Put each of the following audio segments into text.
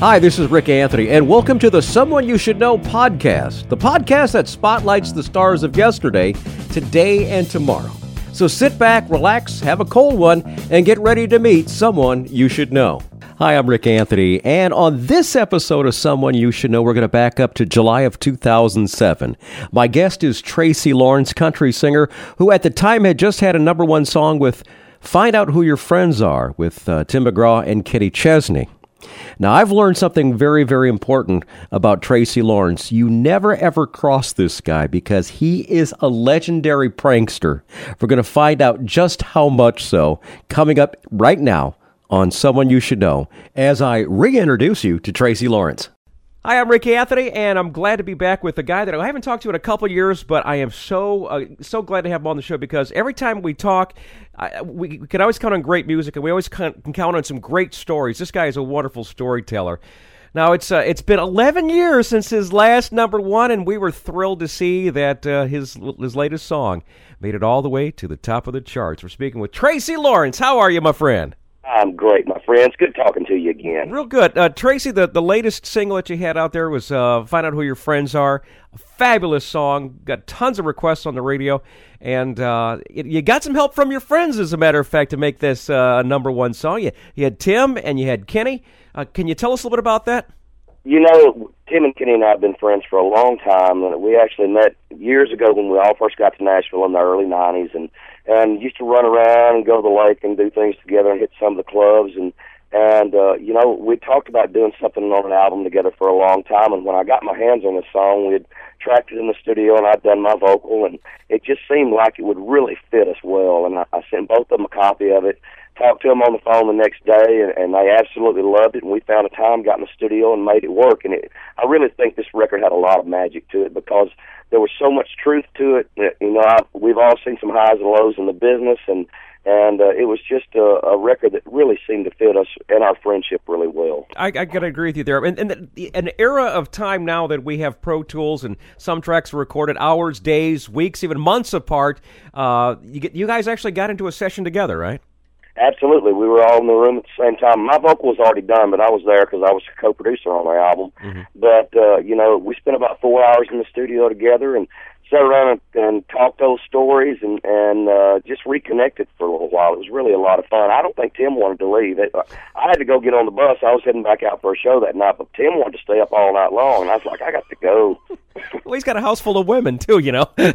Hi, this is Rik Anthony, and welcome to the Someone You Should Know podcast, the podcast that spotlights the stars of yesterday, today, and tomorrow. So sit back, relax, have a cold one, and get ready to meet someone you should know. Hi, I'm Rik Anthony, and on this episode of Someone You Should Know, we're going to back up to July of 2007. My guest is Tracy Lawrence, country singer, who at the time had just had a number one song with Find Out Who Your Friends Are with uh, Tim McGraw and Kenny Chesney. Now, I've learned something very, very important about Tracy Lawrence. You never ever cross this guy because he is a legendary prankster. We're going to find out just how much so coming up right now on Someone You Should Know as I reintroduce you to Tracy Lawrence. Hi, I'm Rik Anthony, and I'm glad to be back with a guy that I haven't talked to in a couple years, but I am so uh, so glad to have him on the show because every time we talk, I, we, we, can always count on great music, and we always can, count on some great stories. This guy is a wonderful storyteller. Now it's uh, it's been 11 years since his last number one, and we were thrilled to see that uh, his his latest song made it all the way to the top of the charts. We're speaking with Tracy Lawrence. How are you, my friend? I'm great, my friends. Good talking to you again. Real good. Uh, Tracy, the, the latest single that you had out there was uh, Find Out Who Your Friends Are. A fabulous song. Got tons of requests on the radio. And uh, it, you got some help from your friends, as a matter of fact, to make this uh, a number one song. You, you had Tim and you had Kenny. Uh, can you tell us a little bit about that? You know, Tim and Kenny and I have been friends for a long time. We actually met years ago when we all first got to Nashville in the early 90s. And and used to run around and go to the lake and do things together and hit some of the clubs and and uh, you know we talked about doing something on an album together for a long time. And when I got my hands on this song we had tracked it in the studio and I'd done my vocal and it just seemed like it would really fit us well. And I, I sent both of them a copy of it talked to them on the phone the next day and, and they absolutely loved it. And we found a time got in the studio and made it work. And it I really think this record had a lot of magic to it because there was so much truth to it. You know, I, we've all seen some highs and lows in the business, and and uh, it was just a, a record that really seemed to fit us and our friendship really well. I, I got to agree with you there. And, and the, an era of time now that we have Pro Tools and some tracks are recorded hours, days, weeks, even months apart. Uh, you, get, you guys actually got into a session together, right? Absolutely, we were all in the room at the same time. My vocal was already done, but I was there because I was a co-producer on the album. Mm-hmm. But uh, you know, we spent about four hours in the studio together and sat around and, and talked those stories and and uh, just reconnected for a little while. It was really a lot of fun. I don't think Tim wanted to leave. It, I had to go get on the bus. I was heading back out for a show that night, but Tim wanted to stay up all night long, and I was like, I got to go. well, he's got a house full of women too, you know. so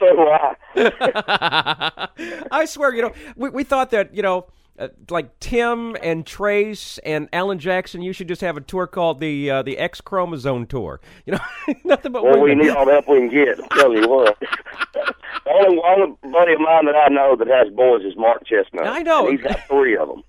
do I. I swear, you know, we we thought that you know. Uh, like Tim and Trace and Alan Jackson, you should just have a tour called the uh, the X Chromosome Tour. You know, nothing but well, women. we need all the help we can get. I'm telling you what. the only one buddy of mine that I know that has boys is Mark Chesnutt. I know. he's got three of them.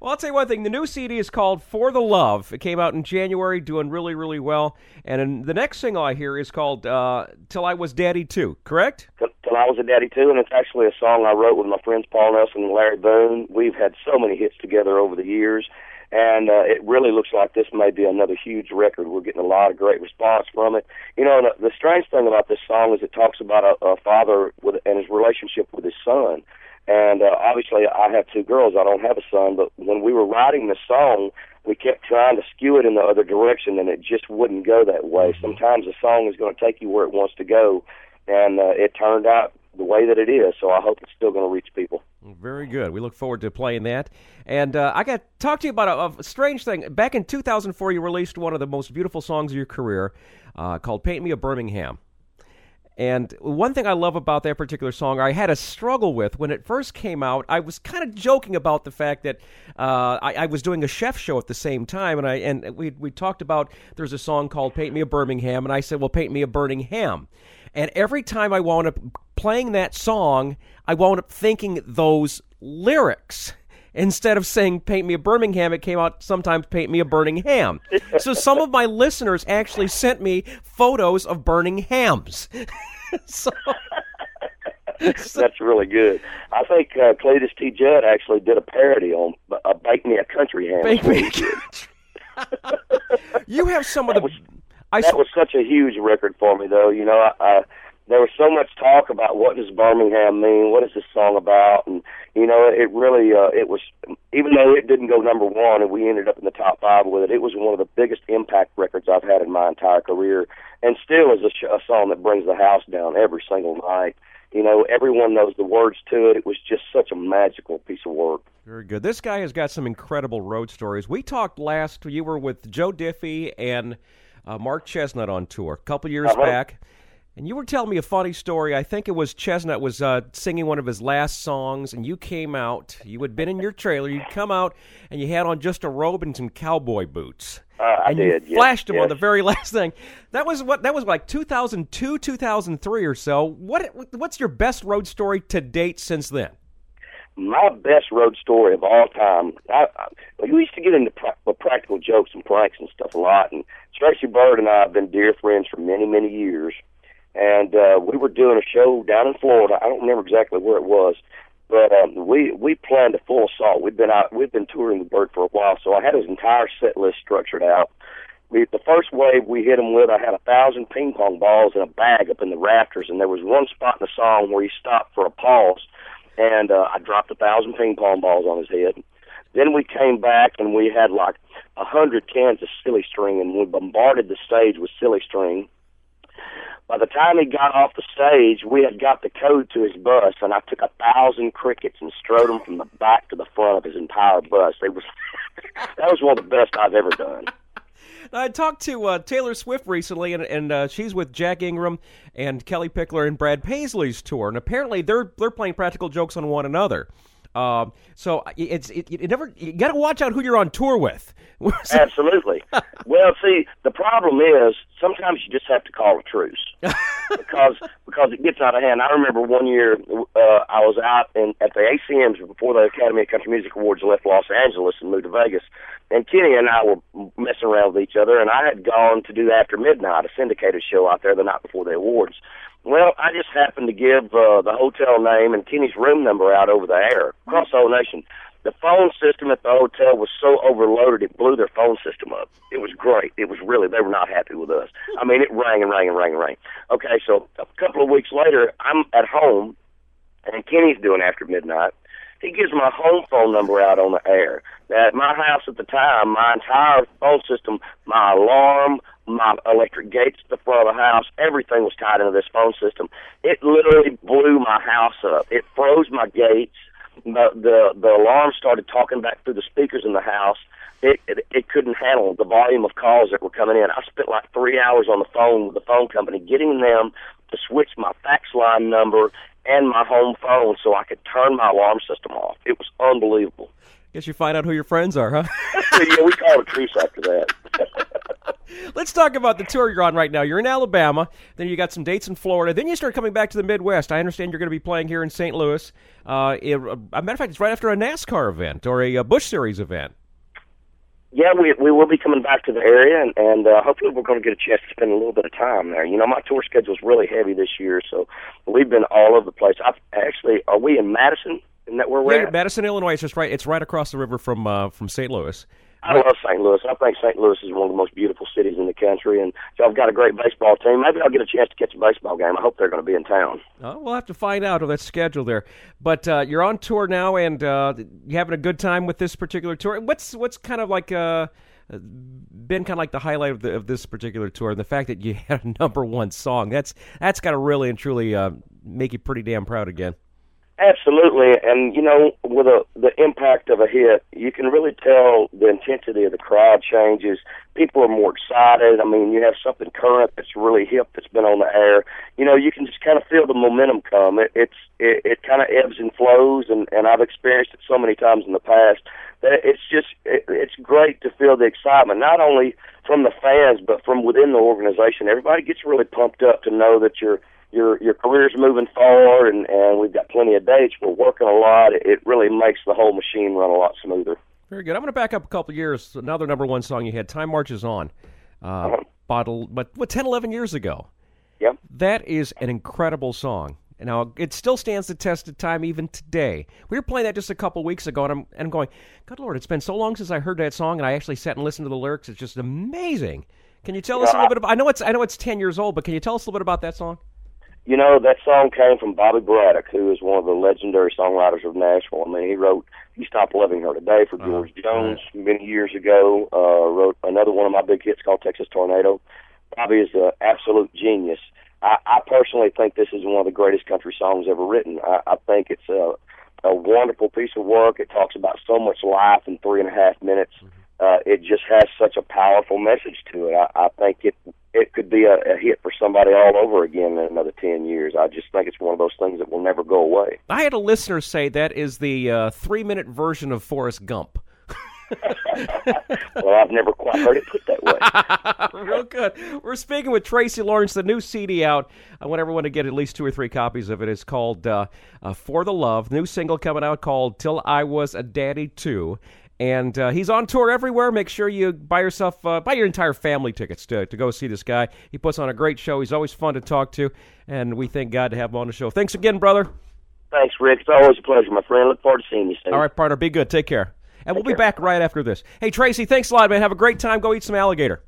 Well, I'll tell you one thing. The new CD is called For the Love. It came out in January, doing really, really well. And the next single I hear is called uh, Till I Was Daddy Too, correct? Till I Was a Daddy Too, and it's actually a song I wrote with my friends Paul Nelson and Larry Boone. We've had so many hits together over the years, and uh, it really looks like this may be another huge record. We're getting a lot of great response from it. You know, the, the strange thing about this song is it talks about a, a father with and his relationship with his son and uh, obviously, I have two girls. I don't have a son. But when we were writing the song, we kept trying to skew it in the other direction, and it just wouldn't go that way. Mm-hmm. Sometimes a song is going to take you where it wants to go, and uh, it turned out the way that it is. So I hope it's still going to reach people. Very good. We look forward to playing that. And uh, I got to talk to you about a, a, strange thing. Back in 2004, you released one of the most beautiful songs of your career uh, called Paint Me a Birmingham. And one thing I love about that particular song, I had a struggle with when it first came out. I was kind of joking about the fact that uh, I, I, was doing a chef show at the same time, and I and we we talked about there's a song called "Paint Me a Birmingham," and I said, "Well, paint me a burning ham." And every time I wound up playing that song, I wound up thinking those lyrics instead of saying paint me a Birmingham, it came out sometimes paint me a burning ham. so some of my listeners actually sent me photos of burning hams. so, That's really good. I think uh, Cletus T. Judd actually did a parody on uh, "Bake Me a Country Ham." Bake me a country. you have some of the. Was, I, that was such a huge record for me, though. You know, I, I there was so much talk about what does Birmingham mean, what is this song about, and you know, it really uh, it was even though it didn't go number one and we ended up in the top five with it, it was one of the biggest impact records I've had in my entire career, and still is a, sh- a song that brings the house down every single night. You know, everyone knows the words to it. It was just such a magical piece of work. Very good. This guy has got some incredible road stories. We talked last. You were with Joe Diffie and uh, Mark Chesnutt on tour a couple years uh-huh. back. And you were telling me a funny story. I think it was Chesnutt was uh, singing one of his last songs, and you came out. You had been in your trailer. You'd come out, and you had on just a robe and some cowboy boots. Uh, I and did. you flashed yes, them yes. on the very last thing. That was what that was like 2002, 2003 or so. What what's your best road story to date since then? my best road story of all time. I, I we used to get into pra- practical jokes and pranks and stuff a lot, and Tracy Byrd and I have been dear friends for many, many years. And uh, we were doing a show down in Florida. I don't remember exactly where it was, but um, we we planned a full assault. We've been out, we've been touring the Byrd for a while, so I had his entire set list structured out. We, the first wave we hit him with, I had a thousand ping pong balls in a bag up in the rafters, and there was one spot in the song where he stopped for a pause and uh, I dropped a thousand ping pong balls on his head. Then we came back and we had like a hundred cans of silly string, and we bombarded the stage with silly string. By the time he got off the stage, we had got the code to his bus, and I took a thousand crickets and strode them from the back to the front of his entire bus. It was that was one of the best I've ever done. I talked to uh, Taylor Swift recently, and, and uh, she's with Jack Ingram and Kellie Pickler and Brad Paisley's tour, and apparently they're they're playing practical jokes on one another. Um, so it's it, it never you got to watch out who you're on tour with. Absolutely. well, see, the problem is sometimes you just have to call a truce because because it gets out of hand. I remember one year uh, I was out in at the ACMs before the Academy of Country Music Awards left Los Angeles and moved to Vegas, and Kenny and I were messing around with each other, and I had gone to do After Midnight, a syndicated show out there the night before the awards. Well, I just happened to give uh, the hotel name and Kenny's room number out over the air across the whole nation. The phone system at the hotel was so overloaded it blew their phone system up. It was great. It was really they were not happy with us. I mean, it rang and rang and rang and rang. Okay, so a couple of weeks later, I'm at home, and Kenny's doing after midnight. He gives my home phone number out on the air. At my house at the time, my entire phone system, my alarm, my electric gates at the front of the house, everything was tied into this phone system. It literally blew my house up. It froze my gates. The the, the alarm started talking back through the speakers in the house. It, it it couldn't handle the volume of calls that were coming in. I spent like three hours on the phone with the phone company, getting them to switch my fax line number and my home phone so I could turn my alarm system off. It was unbelievable. Guess you find out who your friends are, huh? yeah, we called a truce after that. Let's talk about the tour you're on right now. You're in Alabama, then you got some dates in Florida, then you start coming back to the Midwest. I understand you're going to be playing here in St. Louis. Uh, it, a matter of fact, it's right after a NASCAR event or a, a Busch Series event. Yeah, we we will be coming back to the area, and and uh, hopefully we're going to get a chance to spend a little bit of time there. You know, my tour schedule is really heavy this year, so we've been all over the place. I've actually, are we in Madison? Isn't that where we're yeah, at? Madison, Illinois. It's just right. It's right across the river from uh, from St. Louis. I love St. Louis. I think St. Louis is one of the most beautiful cities in the country, and y'all have got a great baseball team. Maybe I'll get a chance to catch a baseball game. I hope they're going to be in town. Uh, we'll have to find out. That's scheduled there. But uh, you're on tour now, and uh, you having a good time with this particular tour. What's what's kind of like uh, been kind of like the highlight of, the, of this particular tour, and the fact that you had a number one song. That's that's got to really and truly uh, make you pretty damn proud again. Absolutely, and you know, with a, the impact of a hit, you can really tell the intensity of the crowd changes. People are more excited. I mean, you have something current that's really hip that's been on the air. You know, you can just kind of feel the momentum come. It, it's it, it kind of ebbs and flows, and and I've experienced it so many times in the past that it's just it, it's great to feel the excitement, not only from the fans but from within the organization. Everybody gets really pumped up to know that you're your your career's moving forward, and and we've got plenty of dates. We're working a lot. It, really makes the whole machine run a lot smoother. Very good. I'm going to back up a couple years. Another number one song you had, "Time Marches On," uh, Uh-huh. bottle, but what 10, 11 years ago. Yep. That is an incredible song. Now it still stands the test of time even today. We were playing that just a couple weeks ago, and I'm and I'm going, good lord, it's been so long since I heard that song, and I actually sat and listened to the lyrics. It's just amazing. Can you tell us a little bit about? I know it's I know it's ten years old, but can you tell us a little bit about that song? You know, that song came from Bobby Braddock, who is one of the legendary songwriters of Nashville. I mean, he wrote "You Stop Loving Her Today" for Uh-huh. George Jones many years ago. Uh, wrote another one of my big hits called "Texas Tornado." Bobby is an absolute genius. I, I personally think this is one of the greatest country songs ever written. I, I think it's a, a wonderful piece of work. It talks about so much life in three and a half minutes. Uh, it just has such a powerful message to it. I, I think it could be a, a hit for somebody all over again in another ten years. I just think it's one of those things that will never go away. I had a listener say that is the uh, three minute version of Forrest Gump. Well, I've never quite heard it put that way. Real good. We're speaking with Tracy Lawrence. The new CD out. I want everyone to get at least two or three copies of it. It's called uh, uh, For the Love. New single coming out called Till I Was a Daddy Too. And uh, he's on tour everywhere. Make sure you buy yourself, uh, buy your entire family tickets to, to go see this guy. He puts on a great show. He's always fun to talk to, and we thank God to have him on the show. Thanks again, brother. Thanks, Rik. It's always a pleasure, my friend. Look forward to seeing you soon. All right, partner, be good. Take care. And we'll be back right after this. Hey, Tracy, thanks a lot, man. Have a great time. Go eat some alligator.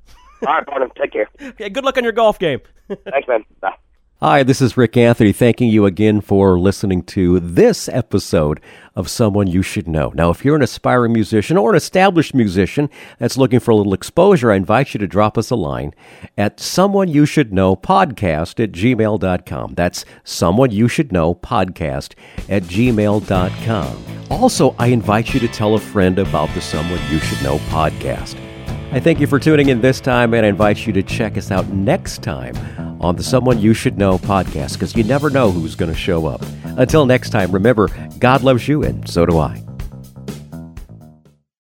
All right, partner. Take care. Okay, good luck on your golf game. Thanks, man. Bye. Hi, this is Rik Anthony, thanking you again for listening to this episode of Someone You Should Know. Now, if you're an aspiring musician or an established musician that's looking for a little exposure, I invite you to drop us a line at Someone You Should Know podcast at gmail.com. That's Someone You Should Know podcast at gmail.com. Also, I invite you to tell a friend about the Someone You Should Know podcast. I thank you for tuning in this time, and I invite you to check us out next time on the Someone You Should Know podcast because you never know who's going to show up. Until next time, remember, God loves you, and so do I.